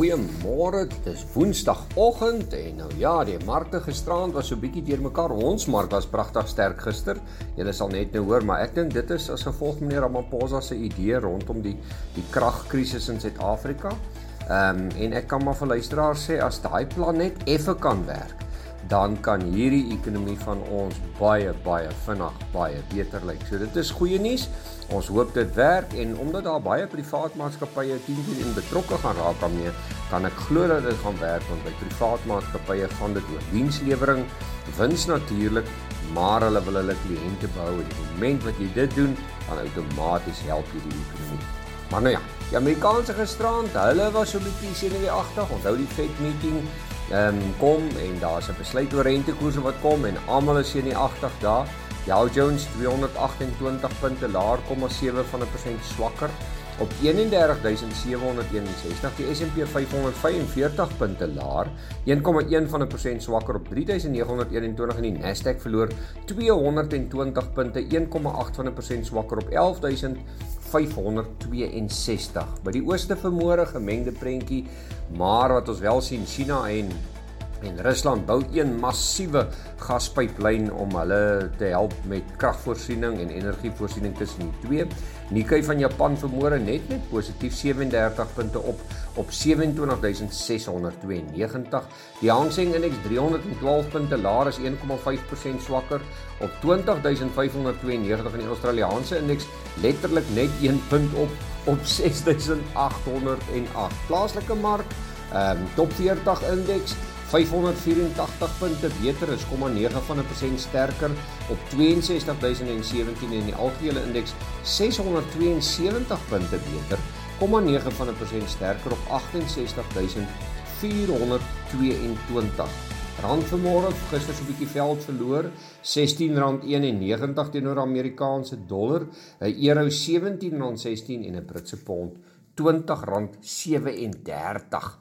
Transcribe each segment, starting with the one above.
Goeiemôre. Dit is Woensdagoggend en nou ja, die markte gisterand was so bietjie deurmekaar. Ons mark was pragtig sterk gister. Julle sal net nou hoor, maar ek dink dit is as gevolg meneer Ramaphosa se idee rondom die die kragkrisis in Suid-Afrika. Ehm um, en ek kan maar vir luisteraars sê as daai plan net effe kan werk, dan kan hierdie ekonomie van ons baie baie vinnig baie beter lyk. So dit is goeie nuus. Ons hoop dit werk en omdat daar baie privaat maatskappye teen hierin betrokke gaan raak daarmee, kan ek glo dat dit gaan werk want by privaat maatskappye gaan dit oor dienslewering, wins natuurlik, maar hulle wil hulle kliënte behou en die oomblik wat jy dit doen, dan outomaties help jy die ekonomie. Maar nou ja, die Amerikaanse gisterand, hulle was so bietjie senuweeagtig. Onthou die Fed meeting ehm um, kom en daar's 'n besluit oor rentekoerse wat kom en almal is senuweeagtig daar. Dow Jones 228 punte laer, 0,7 van 'n persent swakker op 31761. Die S&P 545 punte laer, 1,1 van 'n persent swakker op 3921 en die Nasdaq verloor 220 punte, 1,8 van 'n persent swakker op 11562. By die ooste vermoere gemengde prentjie, maar wat ons wel sien China en En Rusland bou een massiewe gaspyplyn om hulle te help met kragvoorsiening en energievoorsiening tussen die twee. Nikkei van Japan vermoere net met positief 37 punte op op 27692. Die Hang Seng Indeks 312 punte laer is 1,5% swakker op 20592 en die Australiese indeks letterlik net 1 punt op op 6808. Plaaslike mark, ehm um, top 40 indeks 584 punte beter is 0,9 van 'n persent sterker op 62017 en die algehele indeks 672 punte beter 0,9 van 'n persent sterker op 68422 Rand vanmôre gister so 'n bietjie veld verloor R16.91 teenoor Amerikaanse dollar 'n euro R17.16 en 'n Britse pond R20.37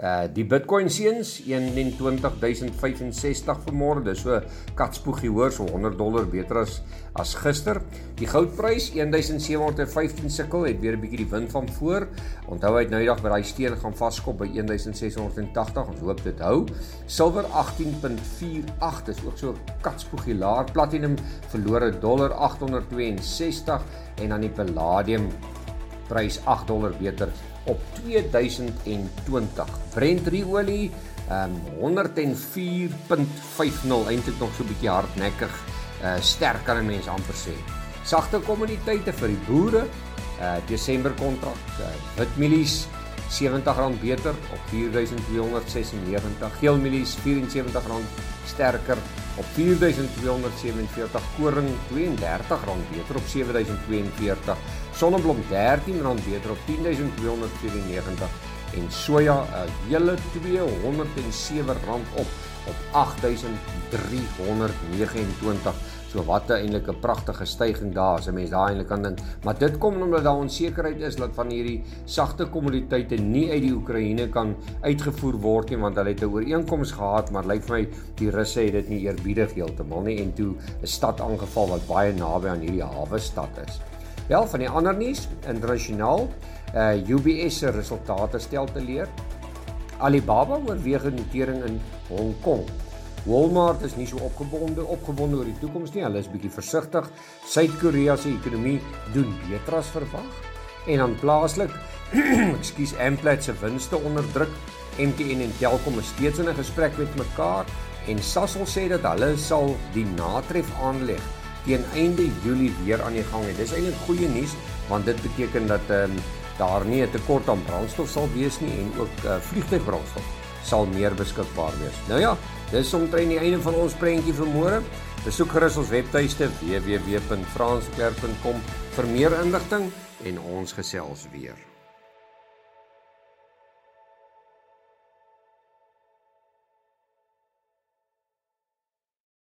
Uh die Bitcoin seuns 21065 vanmôre, dis so katspoegie hoor so 100 dollar beter as as gister. Die goudprys 1715 sukkel het weer 'n bietjie die wind van voor. Onthou hy het nou eendag by daai steen gaan vaskop by 1680. Ons hoop dit hou. Silwer 18.48 is ook so katspoegie laer. Platinum verloor 'n dollar 862 en dan die palladium prys 8 dollar beter op 2020. Brent olie um 104.50 eintlik nog so 'n bietjie hardnekkig uh sterk kan 'n mens amper sê. Sagte kommoditeite vir die boere. Uh Desember kontrak uh, witmielies R70 beter op 4296. Geelmielies R74 sterker op 4247. Koring R32 beter op 7042 sonneblom R13 beter op 10294 en soja 'n hele R207 op op 8329. So wat 'n eintlik 'n pragtige stygings daar as 'n mens daai eintlik kan dink. Maar dit kom omdat daar onsekerheid is dat van hierdie sagte kommoditeite nie uit die Oekraïne kan uitgevoer word nie want hulle het 'n ooreenkoms gehad, maar lyk vir my die Russe het dit nie eerbiedig heeltemal nie en toe 'n stad aangeval wat baie naby aan hierdie hawe stad is. Wel van die ander nuus, internasionaal, uh UBS se resultate stel te leer. Alibaba oorweeg 'n notering in Hong Kong. Walmart is nie so opgewonde opgewonde oor die toekoms nie. Hulle is bietjie versigtig. Suid-Korea se ekonomie doen beter as verwag. En dan plaaslik, ekskuus, Amplats se winste onderdruk. MTN en Telkom is steeds in 'n gesprek met mekaar en Sasol sê dat hulle sal die natref aanleg teen einde Julie weer aan die gang het. Dis eintlik goeie nuus want dit beteken dat ehm um, daar nie 'n tekort aan brandstof sal wees nie en ook uh, vliegtuigbrandstof sal meer beskikbaar wees. Nou ja, dis omtrent die einde van ons prentjie vir môre. Besoek gerus ons webtuiste www.fransklerk.com vir meer inligting en ons gesels weer.